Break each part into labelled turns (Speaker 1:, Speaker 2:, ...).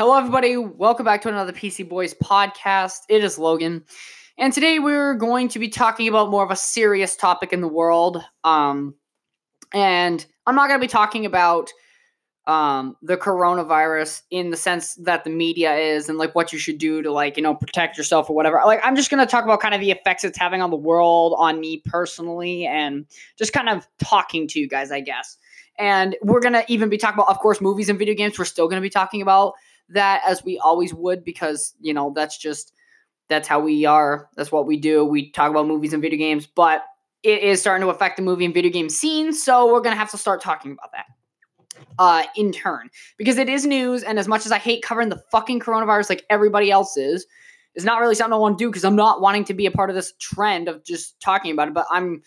Speaker 1: Hello, everybody. Welcome back to another PC Boys podcast. It is Logan, and today we're going to be talking about more of a serious topic in the world. Um, and I'm not going to be talking about um, the coronavirus in the sense that the media is and like what you should do to like you know protect yourself or whatever. Like I'm just going to talk about kind of the effects it's having on the world, on me personally, and just kind of talking to you guys, I guess. And we're going to even be talking about, of course, movies and video games. We're still going to be talking about that as we always would because, you know, that's just, that's how we are. That's what we do. We talk about movies and video games, but it is starting to affect the movie and video game scene. So we're going to have to start talking about that uh, in turn because it is news. And as much as I hate covering the fucking coronavirus like everybody else is, it's not really something I want to do because I'm not wanting to be a part of this trend of just talking about it, but I'm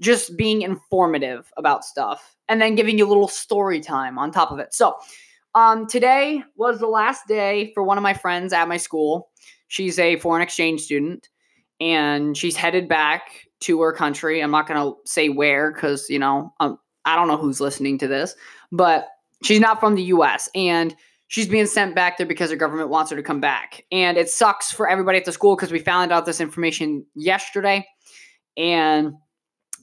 Speaker 1: just being informative about stuff and then giving you a little story time on top of it. So, um, today was the last day for one of my friends at my school. She's a foreign exchange student and she's headed back to her country. I'm not going to say where because, you know, um, I don't know who's listening to this, but she's not from the US and she's being sent back there because her government wants her to come back. And it sucks for everybody at the school because we found out this information yesterday. And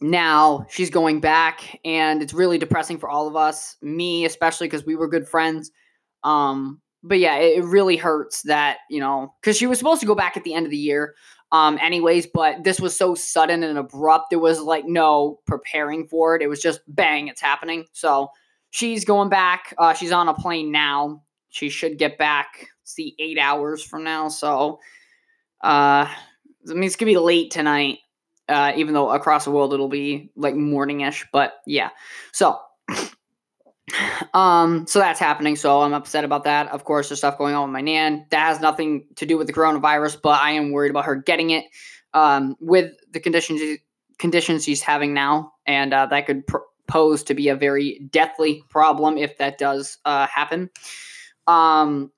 Speaker 1: now she's going back and it's really depressing for all of us me especially because we were good friends. Um but yeah it, it really hurts that you know because she was supposed to go back at the end of the year um anyways but this was so sudden and abrupt there was like no preparing for it. It was just bang it's happening. So she's going back uh she's on a plane now. She should get back see eight hours from now so uh I mean, it's gonna be late tonight uh, even though across the world it'll be like morningish. But yeah, so um, so that's happening. So I'm upset about that. Of course, there's stuff going on with my nan that has nothing to do with the coronavirus, but I am worried about her getting it um, with the conditions conditions she's having now, and uh, that could pr- pose to be a very deathly problem if that does uh, happen. Um,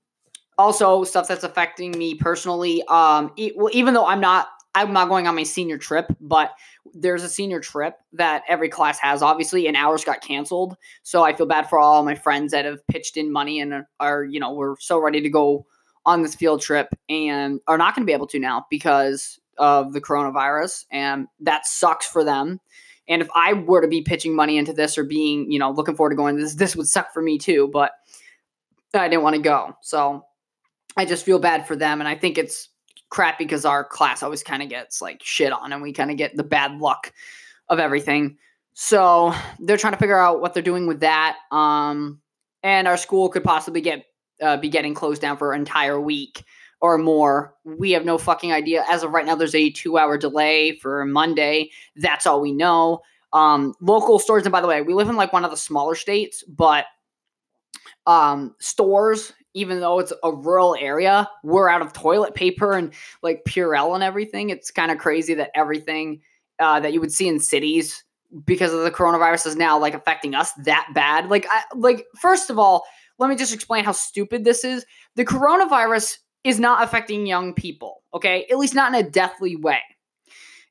Speaker 1: also, stuff that's affecting me personally. Um, e- well, even though I'm not I'm not going on my senior trip, but there's a senior trip that every class has, obviously, and ours got canceled. So I feel bad for all my friends that have pitched in money and are, you know, we're so ready to go on this field trip and are not going to be able to now because of the coronavirus. And that sucks for them. And if I were to be pitching money into this or being, you know, looking forward to going this, this would suck for me too. But I didn't want to go. So I just feel bad for them. And I think it's crap because our class always kind of gets like shit on and we kind of get the bad luck of everything. So they're trying to figure out what they're doing with that. Um, and our school could possibly get uh, be getting closed down for an entire week or more. We have no fucking idea. As of right now, there's a two hour delay for Monday. That's all we know. Um, local stores, and by the way, we live in like one of the smaller states, but um, stores even though it's a rural area, we're out of toilet paper and like Purell and everything. It's kind of crazy that everything uh, that you would see in cities because of the coronavirus is now like affecting us that bad. Like, I, like first of all, let me just explain how stupid this is. The coronavirus is not affecting young people, okay? At least not in a deathly way.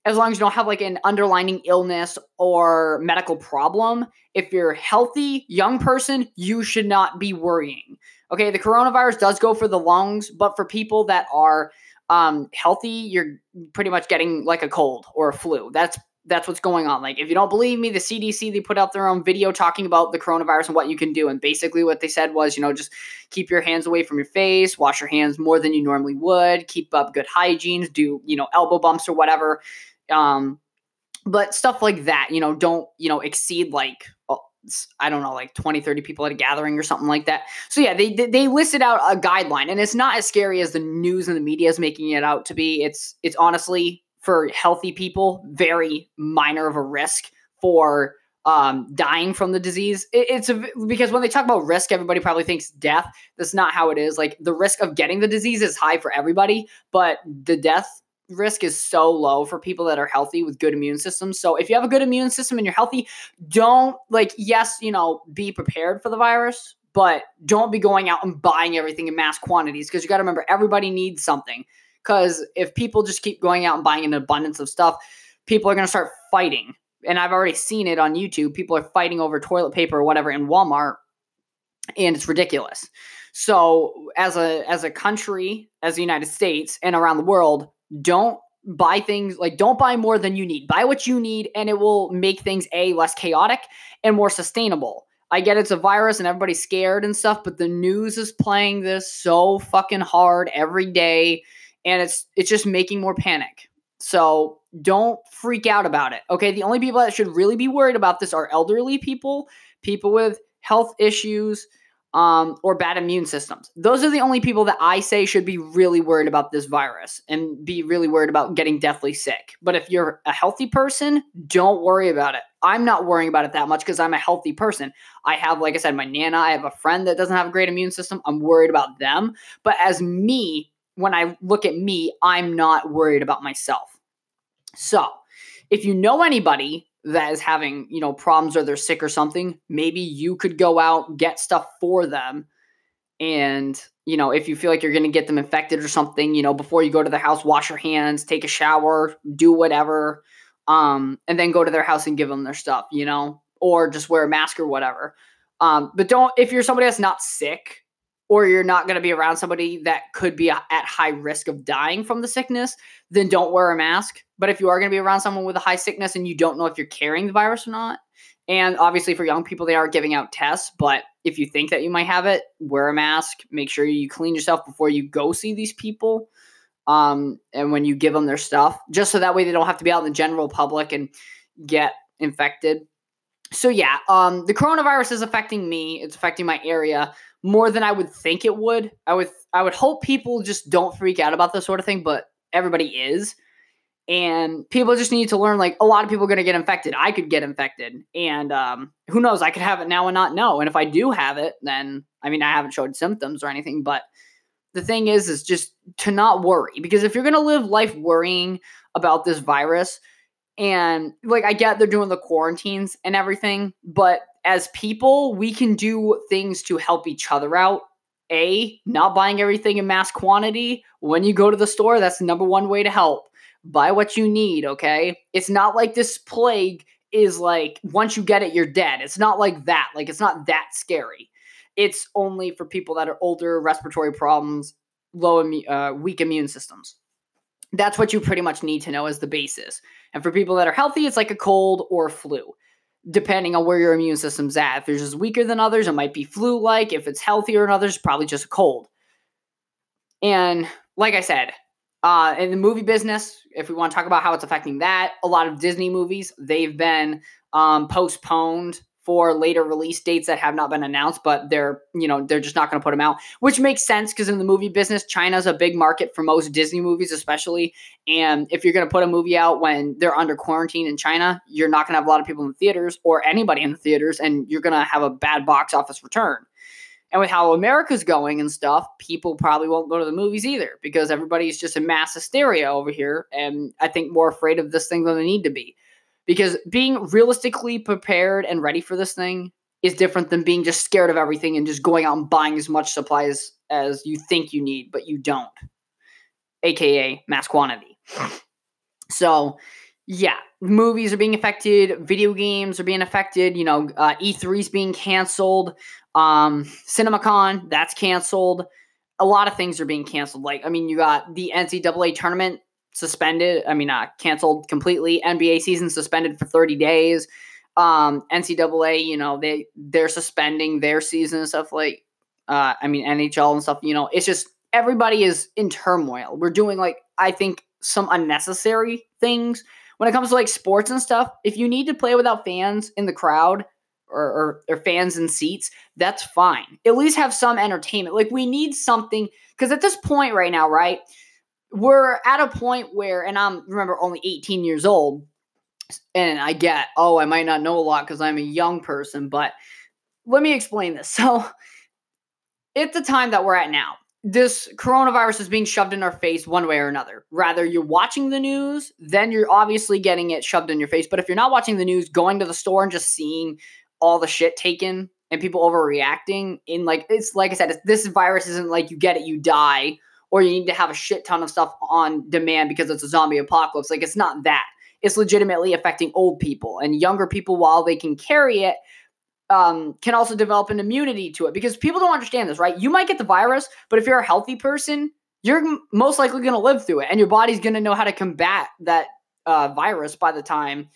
Speaker 1: As long as you don't have like an underlying illness or medical problem, if you're healthy, young person, you should not be worrying. Okay, the coronavirus does go for the lungs, but for people that are um, healthy, you're pretty much getting like a cold or a flu. That's that's what's going on. Like, if you don't believe me, the CDC they put out their own video talking about the coronavirus and what you can do. And basically, what they said was, you know, just keep your hands away from your face, wash your hands more than you normally would, keep up good hygiene, do you know elbow bumps or whatever. Um, but stuff like that, you know, don't you know exceed like I don't know, like 20, 30 people at a gathering or something like that. So yeah, they they listed out a guideline, and it's not as scary as the news and the media is making it out to be. It's it's honestly for healthy people very minor of a risk for um, dying from the disease. It, it's a, because when they talk about risk, everybody probably thinks death. That's not how it is. Like the risk of getting the disease is high for everybody, but the death risk is so low for people that are healthy with good immune systems. So if you have a good immune system and you're healthy, don't like yes, you know, be prepared for the virus, but don't be going out and buying everything in mass quantities because you got to remember everybody needs something. Cuz if people just keep going out and buying an abundance of stuff, people are going to start fighting. And I've already seen it on YouTube. People are fighting over toilet paper or whatever in Walmart and it's ridiculous. So as a as a country, as the United States and around the world, don't buy things like don't buy more than you need. Buy what you need and it will make things a less chaotic and more sustainable. I get it's a virus and everybody's scared and stuff, but the news is playing this so fucking hard every day and it's it's just making more panic. So don't freak out about it. Okay, the only people that should really be worried about this are elderly people, people with health issues, um, or bad immune systems. Those are the only people that I say should be really worried about this virus and be really worried about getting deathly sick. But if you're a healthy person, don't worry about it. I'm not worrying about it that much because I'm a healthy person. I have, like I said, my Nana, I have a friend that doesn't have a great immune system. I'm worried about them. But as me, when I look at me, I'm not worried about myself. So, if you know anybody that is having, you know, problems or they're sick or something, maybe you could go out, get stuff for them. And, you know, if you feel like you're going to get them infected or something, you know, before you go to the house, wash your hands, take a shower, do whatever, um, and then go to their house and give them their stuff, you know, or just wear a mask or whatever. Um, but don't, if you're somebody that's not sick, or you're not going to be around somebody that could be at high risk of dying from the sickness, then don't wear a mask. But if you are going to be around someone with a high sickness and you don't know if you're carrying the virus or not, and obviously for young people, they are giving out tests, but if you think that you might have it, wear a mask. Make sure you clean yourself before you go see these people. Um, and when you give them their stuff, just so that way they don't have to be out in the general public and get infected. So yeah, um, the coronavirus is affecting me. It's affecting my area more than I would think it would. I would I would hope people just don't freak out about this sort of thing, but everybody is. And people just need to learn like a lot of people are going to get infected. I could get infected. And um, who knows? I could have it now and not know. And if I do have it, then I mean, I haven't showed symptoms or anything, but the thing is, is just to not worry because if you're going to live life worrying about this virus, and like I get they're doing the quarantines and everything, but as people, we can do things to help each other out. A, not buying everything in mass quantity. When you go to the store, that's the number one way to help. Buy what you need, okay? It's not like this plague is like once you get it, you're dead. It's not like that. Like, it's not that scary. It's only for people that are older, respiratory problems, low, uh, weak immune systems. That's what you pretty much need to know as the basis. And for people that are healthy, it's like a cold or flu depending on where your immune system's at. If yours is weaker than others, it might be flu like. If it's healthier than others, probably just a cold. And like I said, uh, in the movie business, if we want to talk about how it's affecting that, a lot of Disney movies, they've been um, postponed for later release dates that have not been announced, but they're, you know, they're just not going to put them out, which makes sense because in the movie business, China's a big market for most Disney movies, especially. And if you're going to put a movie out when they're under quarantine in China, you're not going to have a lot of people in the theaters or anybody in the theaters, and you're going to have a bad box office return. And with how America's going and stuff, people probably won't go to the movies either because everybody's just in mass hysteria over here. And I think more afraid of this thing than they need to be because being realistically prepared and ready for this thing is different than being just scared of everything and just going out and buying as much supplies as you think you need, but you don't, aka mass quantity. So, yeah, movies are being affected, video games are being affected. You know, uh, E3 is being canceled, um, CinemaCon that's canceled. A lot of things are being canceled. Like, I mean, you got the NCAA tournament suspended. I mean, uh, canceled completely. NBA season suspended for 30 days. Um, NCAA, you know, they they're suspending their season and stuff like. Uh, I mean, NHL and stuff. You know, it's just everybody is in turmoil. We're doing like I think some unnecessary things when it comes to like sports and stuff. If you need to play without fans in the crowd, or, or, or, fans in seats, that's fine. At least have some entertainment. Like we need something because at this point right now, right? We're at a point where, and I'm remember only 18 years old, and I get, oh, I might not know a lot because I'm a young person, but let me explain this. So, at the time that we're at now, this coronavirus is being shoved in our face one way or another. Rather, you're watching the news, then you're obviously getting it shoved in your face. But if you're not watching the news, going to the store and just seeing all the shit taken and people overreacting in like it's like I said, this virus isn't like you get it, you die or you need to have a shit ton of stuff on demand because it's a zombie apocalypse. Like it's not that. It's legitimately affecting old people and younger people while they can carry it. um, can also develop an immunity to it because people don't understand this, right? You might get the virus, but if you're a healthy person, you're most likely going to live through it, and your body's going to know how to combat that uh, virus by the time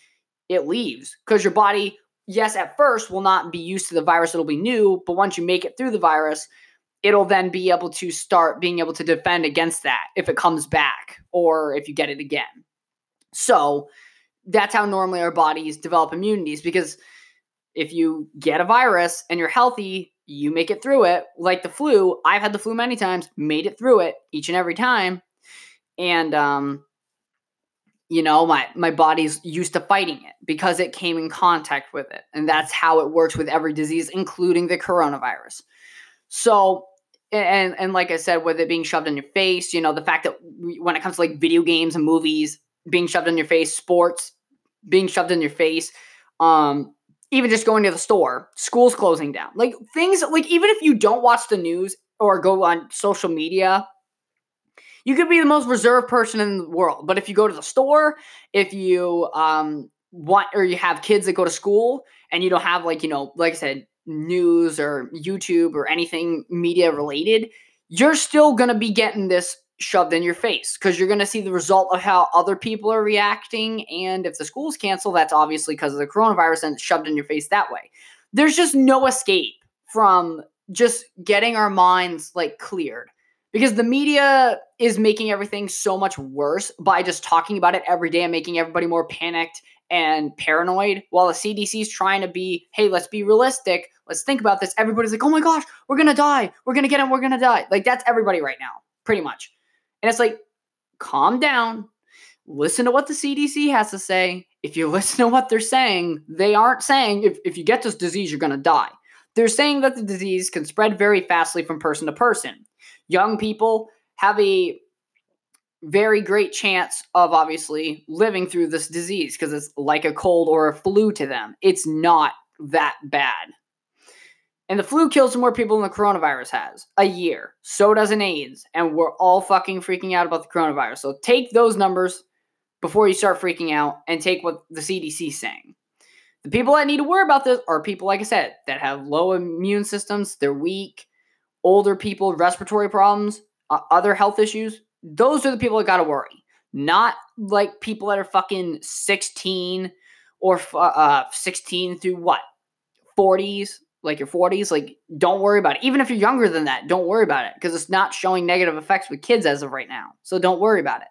Speaker 1: it leaves because your body yes, at first will not be used to the virus, it'll be new, but once you make it through the virus, it'll then be able to start being able to defend against that if it comes back or if you get it again. So that's how normally our bodies develop immunities because if you get a virus and you're healthy, you make it through it. Like the flu, I've had the flu many times, made it through it each and every time. And um, you know my my body's used to fighting it because it came in contact with it and that's how it works with every disease including the coronavirus so and and like i said with it being shoved in your face you know the fact that when it comes to like video games and movies being shoved in your face sports being shoved in your face um even just going to the store schools closing down like things like even if you don't watch the news or go on social media you could be the most reserved person in the world, but if you go to the store, if you um want or you have kids that go to school and you don't have like, you know, like I said, news or YouTube or anything media related, you're still going to be getting this shoved in your face because you're going to see the result of how other people are reacting. And if the schools cancel, that's obviously because of the coronavirus and it's shoved in your face that way. There's just no escape from just getting our minds like cleared because the media is making everything so much worse by just talking about it every day and making everybody more panicked and paranoid while the CDC is trying to be, hey, let's be realistic. Let's think about this. Everybody's like, oh my gosh, we're going to die. We're going to get it. We're going to die. Like, that's everybody right now, pretty much. And it's like, calm down. Listen to what the CDC has to say. If you listen to what they're saying, they aren't saying if, if you get this disease, you're going to die. They're saying that the disease can spread very fastly from person to person young people have a very great chance of obviously living through this disease because it's like a cold or a flu to them. It's not that bad. And the flu kills more people than the coronavirus has a year. So does an AIDS. And we're all fucking freaking out about the coronavirus. So take those numbers before you start freaking out and take what the CDC is saying. The people that need to worry about this are people, like I said, that have low immune systems, they're weak, older people, respiratory problems, uh, other health issues, those are the people that got to worry. Not like people that are fucking 16 or uh, 16 through what? 40s, like your 40s. Like, don't worry about it. Even if you're younger than that, don't worry about it because it's not showing negative effects with kids as of right now. So don't worry about it.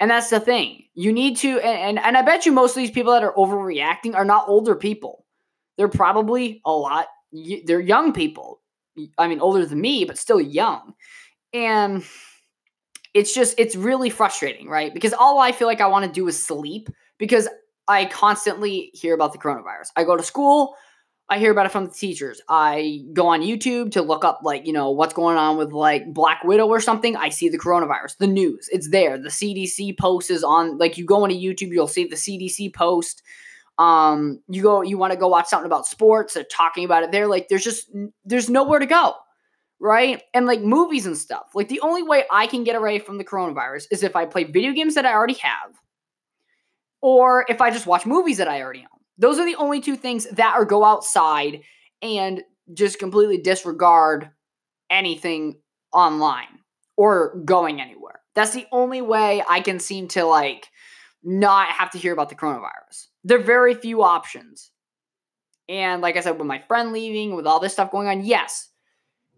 Speaker 1: And that's the thing. You need to, and, and, and I bet you most of these people that are overreacting are not older people. They're probably a lot, they're young people I mean, older than me, but still young. And it's just, it's really frustrating, right? Because all I feel like I want to do is sleep because I constantly hear about the coronavirus. I go to school, I hear about it from the teachers. I go on YouTube to look up, like, you know, what's going on with like Black Widow or something. I see the coronavirus, the news. It's there. The CDC post is on, like, you go into YouTube, you'll see the CDC post um you go you want to go watch something about sports they're talking about it there like there's just there's nowhere to go right? And like movies and stuff. Like the only way i can get away from the coronavirus is if i play video games that i already have or if i just watch movies that i already own. Those are the only two things that or go outside and just completely disregard anything online or going anywhere. That's the only way i can seem to like not have to hear about the coronavirus. There are very few options. And like I said, with my friend leaving, with all this stuff going on, yes,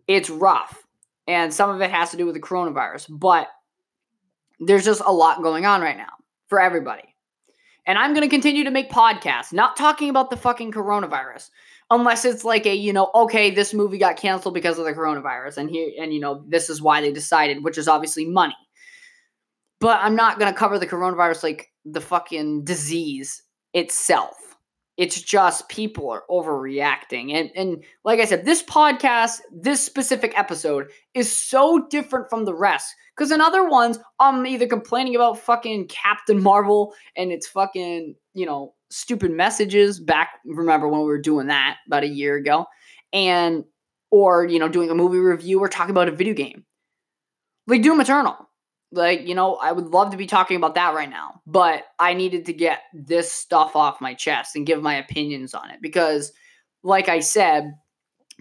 Speaker 1: it's rough. And some of it has to do with the coronavirus, but there's just a lot going on right now for everybody. And I'm going to continue to make podcasts, not talking about the fucking coronavirus, unless it's like a, you know, okay, this movie got canceled because of the coronavirus and here and you know, this is why they decided, which is obviously money. But I'm not going to cover the coronavirus like the fucking disease itself. It's just people are overreacting. And and like I said, this podcast, this specific episode is so different from the rest. Because in other ones, I'm either complaining about fucking Captain Marvel and it's fucking, you know, stupid messages back remember when we were doing that about a year ago. And or, you know, doing a movie review or talking about a video game. Like Doom Eternal like you know i would love to be talking about that right now but i needed to get this stuff off my chest and give my opinions on it because like I said,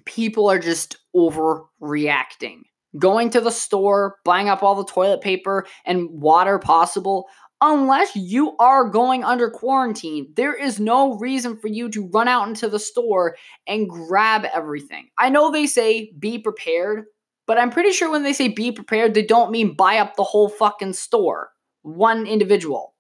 Speaker 1: people are just overreacting. Going to the store, buying up all the toilet paper and water possible, unless you are going under quarantine, there is no reason for you to run out into the store and grab everything. I know they say be prepared, but I'm pretty sure when they say be prepared, they don't mean buy up the whole fucking store, one individual.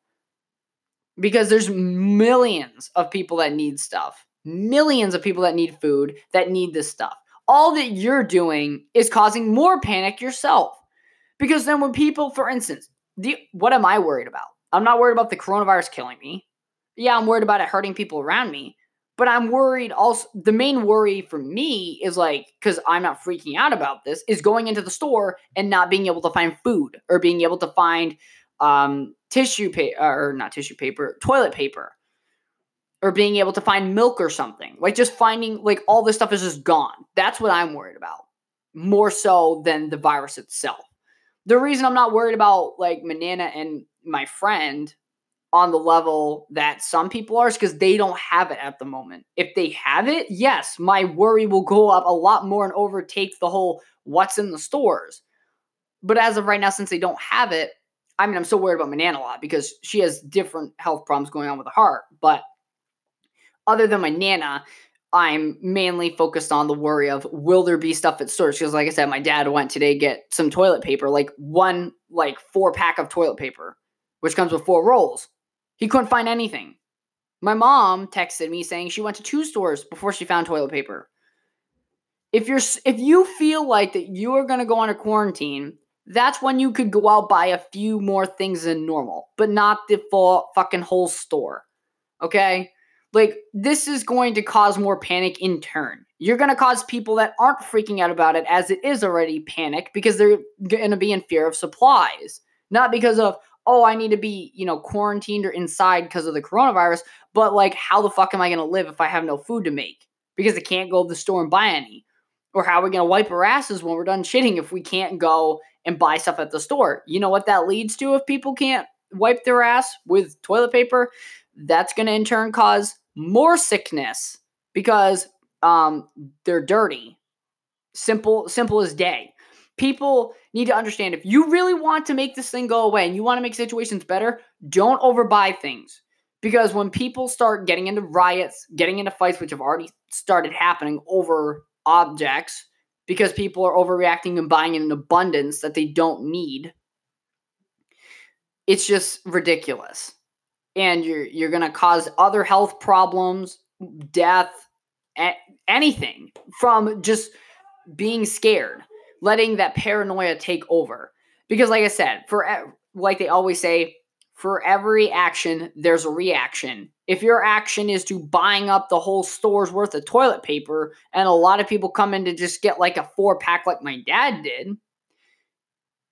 Speaker 1: Because there's millions of people that need stuff, millions of people that need food, that need this stuff. All that you're doing is causing more panic yourself. Because then when people, for instance, the, what am I worried about? I'm not worried about the coronavirus killing me. Yeah, I'm worried about it hurting people around me. But I'm worried also. The main worry for me is like, because I'm not freaking out about this, is going into the store and not being able to find food or being able to find um, tissue paper, or not tissue paper, toilet paper, or being able to find milk or something. Like just finding, like, all this stuff is just gone. That's what I'm worried about more so than the virus itself. The reason I'm not worried about like my Nana and my friend on the level that some people are because they don't have it at the moment. If they have it, yes, my worry will go up a lot more and overtake the whole what's in the stores. But as of right now, since they don't have it, I mean, I'm so worried about my Nana a lot because she has different health problems going on with the heart. But other than my Nana, I'm mainly focused on the worry of will there be stuff at stores? Because, like I said, my dad went today get some toilet paper, like one, like four pack of toilet paper which comes with four rolls. He couldn't find anything. My mom texted me saying she went to two stores before she found toilet paper. If you're if you feel like that you are going to go on a quarantine, that's when you could go out buy a few more things than normal, but not the full fucking whole store. Okay? Like this is going to cause more panic in turn. You're going to cause people that aren't freaking out about it as it is already panic because they're going to be in fear of supplies, not because of oh, I need to be, you know, quarantined or inside because of the coronavirus, but like, how the fuck am I going to live if I have no food to make? Because I can't go to the store and buy any. Or how are we going to wipe our asses when we're done shitting if we can't go and buy stuff at the store? You know what that leads to if people can't wipe their ass with toilet paper? That's going to in turn cause more sickness because um, they're dirty. Simple, simple as day people need to understand if you really want to make this thing go away and you want to make situations better, don't overbuy things. Because when people start getting into riots, getting into fights, which have already started happening over objects, because people are overreacting and buying in an abundance that they don't need, it's just ridiculous. And you're you're gonna cause other health problems, death, anything from just being scared letting that paranoia take over. Because, like I said, for like they always say, for every action, there's a reaction. If your action is to buying up the whole store's worth of toilet paper, and a lot of people come in to just get like a four pack, like my dad did,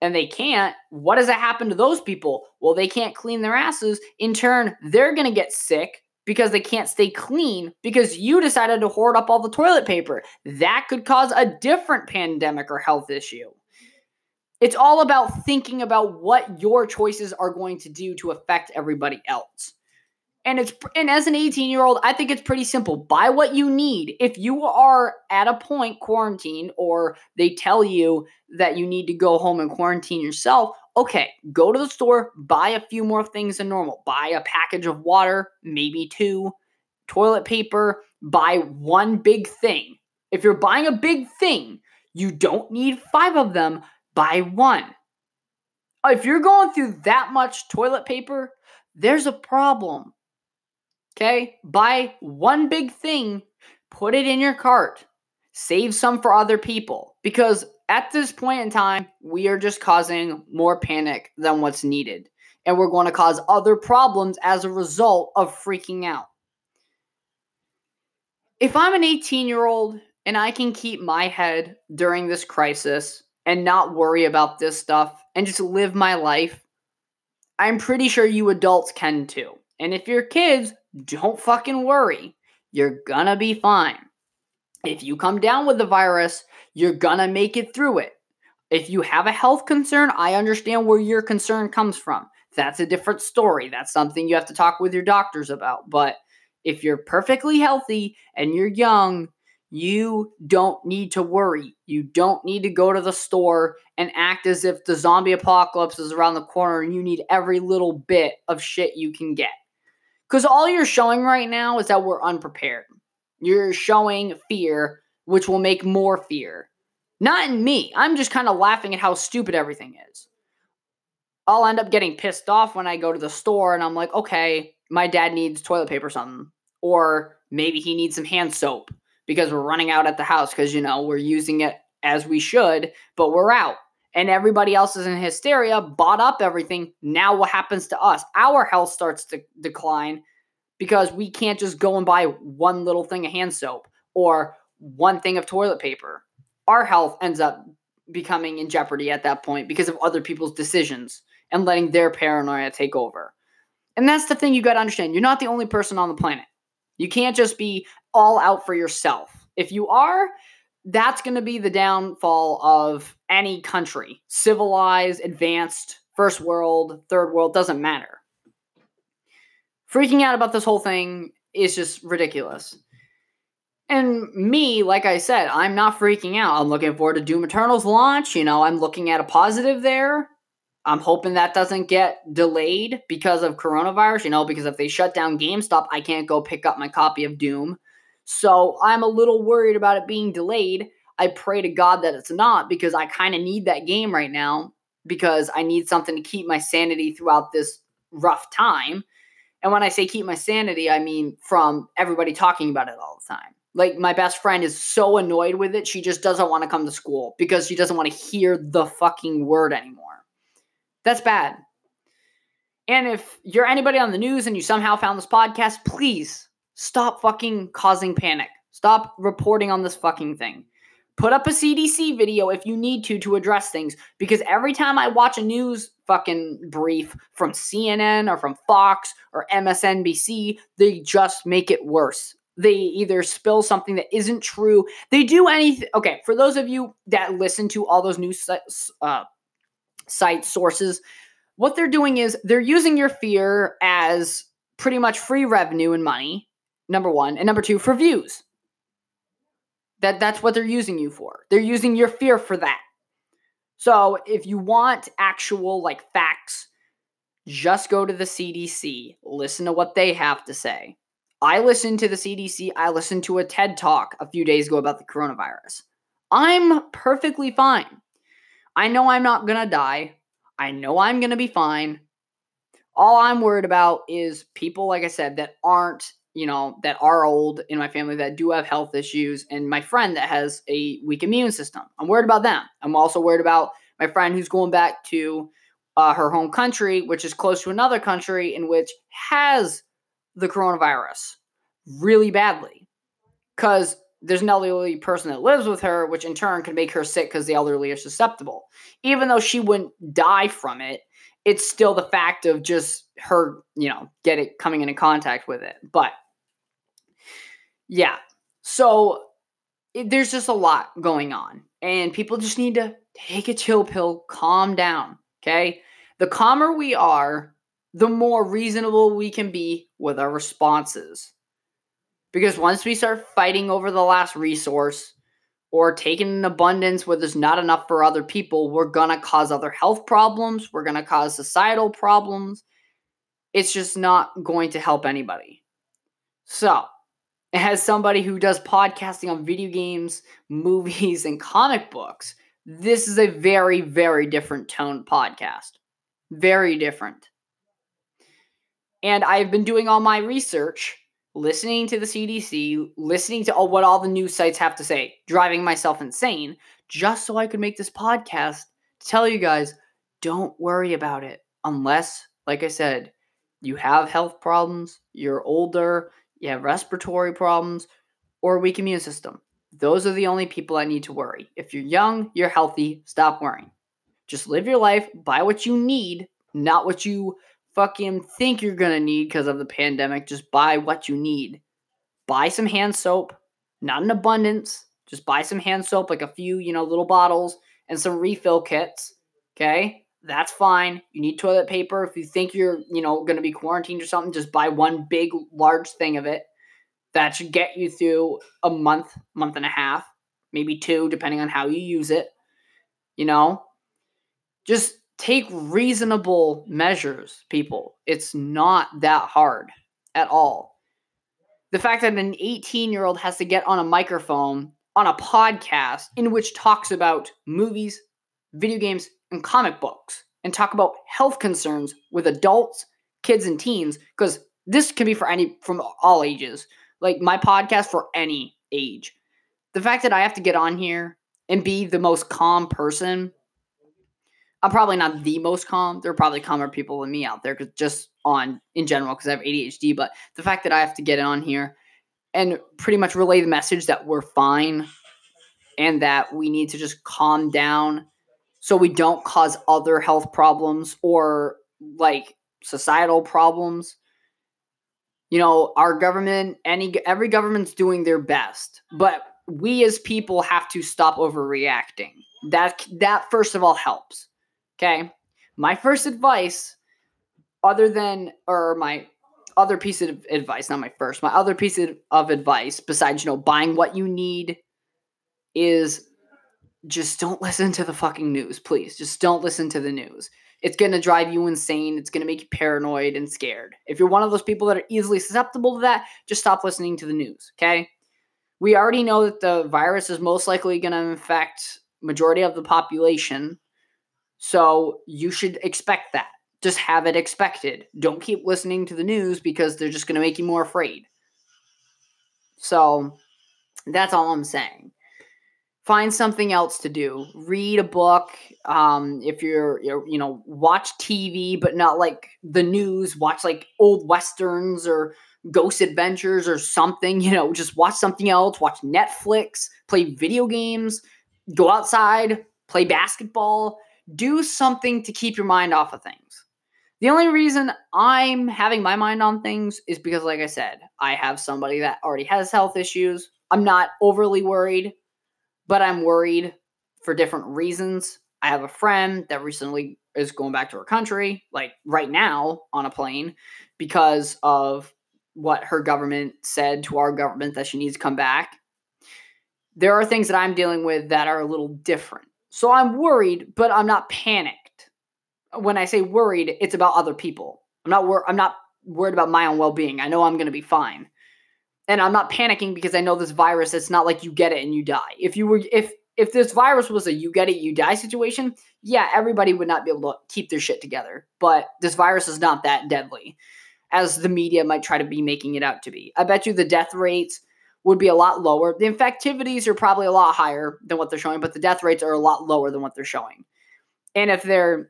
Speaker 1: and they can't, what does that happen to those people? Well, they can't clean their asses. In turn, they're going to get sick because they can't stay clean because you decided to hoard up all the toilet paper. That could cause a different pandemic or health issue. It's all about thinking about what your choices are going to do to affect everybody else. And it's and as an 18 year old, I think it's pretty simple. Buy what you need. If you are at a point quarantine or they tell you that you need to go home and quarantine yourself, okay, go to the store, buy a few more things than normal. Buy a package of water, maybe two, toilet paper, buy one big thing. If you're buying a big thing, you don't need five of them, buy one. If you're going through that much toilet paper, there's a problem. Okay? Buy one big thing, put it in your cart, save some for other people because at this point in time, we are just causing more panic than what's needed. And we're going to cause other problems as a result of freaking out. If I'm an 18 year old and I can keep my head during this crisis and not worry about this stuff and just live my life, I'm pretty sure you adults can too. And if you're kids, don't fucking worry. You're gonna be fine. If you come down with the virus, you're gonna make it through it. If you have a health concern, I understand where your concern comes from. That's a different story. That's something you have to talk with your doctors about. But if you're perfectly healthy and you're young, you don't need to worry. You don't need to go to the store and act as if the zombie apocalypse is around the corner and you need every little bit of shit you can get. Because all you're showing right now is that we're unprepared. You're showing fear, which will make more fear. Not in me. I'm just kind of laughing at how stupid everything is. I'll end up getting pissed off when I go to the store and I'm like, okay, my dad needs toilet paper or something. Or maybe he needs some hand soap because we're running out at the house because, you know, we're using it as we should, but we're out. And everybody else is in hysteria, bought up everything. Now, what happens to us? Our health starts to decline because we can't just go and buy one little thing of hand soap or one thing of toilet paper. Our health ends up becoming in jeopardy at that point because of other people's decisions and letting their paranoia take over. And that's the thing you got to understand. You're not the only person on the planet. You can't just be all out for yourself. If you are, that's going to be the downfall of any country, civilized, advanced, first world, third world, doesn't matter. Freaking out about this whole thing is just ridiculous. And me, like I said, I'm not freaking out. I'm looking forward to Doom Eternal's launch. You know, I'm looking at a positive there. I'm hoping that doesn't get delayed because of coronavirus, you know, because if they shut down GameStop, I can't go pick up my copy of Doom. So I'm a little worried about it being delayed. I pray to God that it's not because I kind of need that game right now because I need something to keep my sanity throughout this rough time. And when I say keep my sanity, I mean from everybody talking about it all the time. Like my best friend is so annoyed with it, she just doesn't want to come to school because she doesn't want to hear the fucking word anymore. That's bad. And if you're anybody on the news and you somehow found this podcast, please stop fucking causing panic. Stop reporting on this fucking thing. Put up a CDC video if you need to to address things because every time I watch a news fucking brief from CNN or from Fox or MSNBC, they just make it worse. They either spill something that isn't true. They do anything. Okay, for those of you that listen to all those news uh, site sources, what they're doing is they're using your fear as pretty much free revenue and money, number one, and number two, for views. That that's what they're using you for. They're using your fear for that. So if you want actual like facts, just go to the CDC, listen to what they have to say. I listened to the CDC, I listened to a TED talk a few days ago about the coronavirus. I'm perfectly fine. I know I'm not going to die. I know I'm going to be fine. All I'm worried about is people, like I said, that aren't, you know, that are old in my family that do have health issues, and my friend that has a weak immune system. I'm worried about them. I'm also worried about my friend who's going back to uh, her home country, which is close to another country in which has the coronavirus really badly. Because there's an elderly person that lives with her, which in turn can make her sick because the elderly are susceptible. Even though she wouldn't die from it, it's still the fact of just her, you know, get it coming into contact with it. But yeah, so it, there's just a lot going on, and people just need to take a chill pill, calm down. Okay, the calmer we are, the more reasonable we can be with our responses. Because once we start fighting over the last resource or taking an abundance where there's not enough for other people, we're going to cause other health problems. We're going to cause societal problems. It's just not going to help anybody. So, as somebody who does podcasting on video games, movies, and comic books, this is a very, very different tone podcast. Very different. And I've been doing all my research listening to the CDC, listening to all, what all the news sites have to say, driving myself insane just so I could make this podcast to tell you guys don't worry about it unless, like I said, you have health problems, you're older, you have respiratory problems, or weak immune system. Those are the only people I need to worry. If you're young, you're healthy, stop worrying. Just live your life, buy what you need, not what you fucking think you're gonna need because of the pandemic, just buy what you need. Buy some hand soap, not in abundance. Just buy some hand soap, like a few, you know, little bottles and some refill kits. Okay, that's fine. You need toilet paper if you think you're, you know, gonna be quarantined or something. Just buy one big, large thing of it. that should get you through a month, month and a half, maybe two, depending on how you use it. You know, just take reasonable measures, people. It's not that hard at all. The fact that an 18 year old has to get on a microphone on a podcast in which talks about movies, video games, and comic books and talk about health concerns with adults, kids, and teens, because this can be for any from all ages. Like my podcast for any age. The fact that I have to get on here and be the most calm person. I'm probably not the most calm. There are probably calmer people than me out there, just on in general, because I have ADHD. But the fact that I have to get on here and pretty much relay the message that we're fine and that we need to just calm down so we don't cause other health problems or like societal problems. You know, our government, any every government's doing their best, but we as people have to stop overreacting. That that first of all helps. Okay? My first advice other than or my other piece of advice, not my first, my other piece of advice besides, you know, buying what you need is just don't listen to the fucking news, please. Just don't listen to the news. It's going to drive you insane. It's going to make you paranoid and scared. If you're one of those people that are easily susceptible to that, just stop listening to the news, okay? We already know that the virus is most likely going to infect majority of the population. So you should expect that. Just have it expected. Don't keep listening to the news because they're just going to make you more afraid. So that's all I'm saying find something else to do. Read a book um, if you're, you're you know watch tv but not like the news. Watch like old westerns or ghost adventures or something you know just watch something else. Watch netflix. Play video games. Go outside. Play basketball. Do something to keep your mind off of things. The only reason i'm having my mind on things is because like i said i have somebody that already has health issues. I'm not overly worried but I'm worried for different reasons. I have a friend that recently is going back to her country, like right now on a plane, because of what her government said to our government that she needs to come back. There are things that I'm dealing with that are a little different. So I'm worried, but I'm not panicked. When I say worried, it's about other people. I'm not wor- I'm not worried about my own well-being. I know I'm going to be fine and I'm not panicking because I know this virus. It's not like you get it and you die. If you were, if if this virus was a you get it, you die situation, yeah, everybody would not be able to keep their shit together. But this virus is not that deadly as the media might try to be making it out to be. I bet you the death rates would be a lot lower. The infectivities are probably a lot higher than what they're showing, but the death rates are a lot lower than what they're showing. And if they're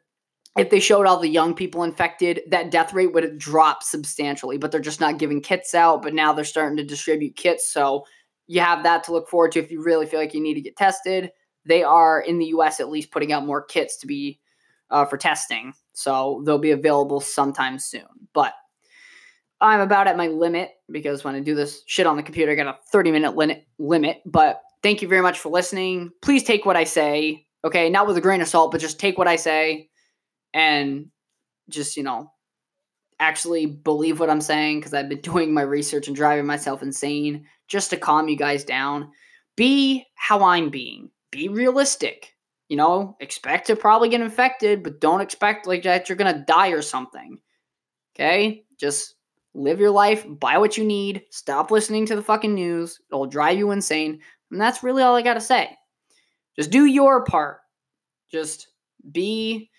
Speaker 1: if they showed all the young people infected, that death rate would drop substantially. But they're just not giving kits out. But now they're starting to distribute kits. So you have that to look forward to if you really feel like you need to get tested. They are in the US at least putting out more kits to be uh, for testing. So they'll be available sometime soon. But I'm about at my limit because when I do this shit on the computer, I got a 30 minute limit. limit. But thank you very much for listening. Please take what I say. Okay, not with a grain of salt, but just take what I say and just, you know, actually believe what I'm saying because I've been doing my research and driving myself insane just to calm you guys down. Be how I'm being. Be realistic. You know, expect to probably get infected, but don't expect like that you're gonna die or something. Okay? Just live your life, buy what you need, stop listening to the fucking news. It'll drive you insane. And that's really all I gotta say. Just do your part. Just be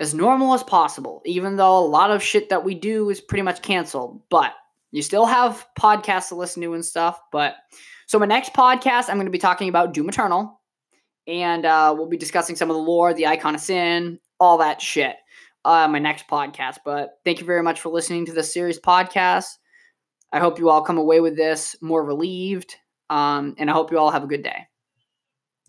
Speaker 1: as normal as possible, even though a lot of shit that we do is pretty much canceled. But you still have podcasts to listen to and stuff. But so, my next podcast, I'm going to be talking about Doom Eternal. And uh, we'll be discussing some of the lore, the icon of sin, all that shit. Uh, my next podcast. But thank you very much for listening to this series podcast. I hope you all come away with this more relieved. Um, and I hope you all have a good day.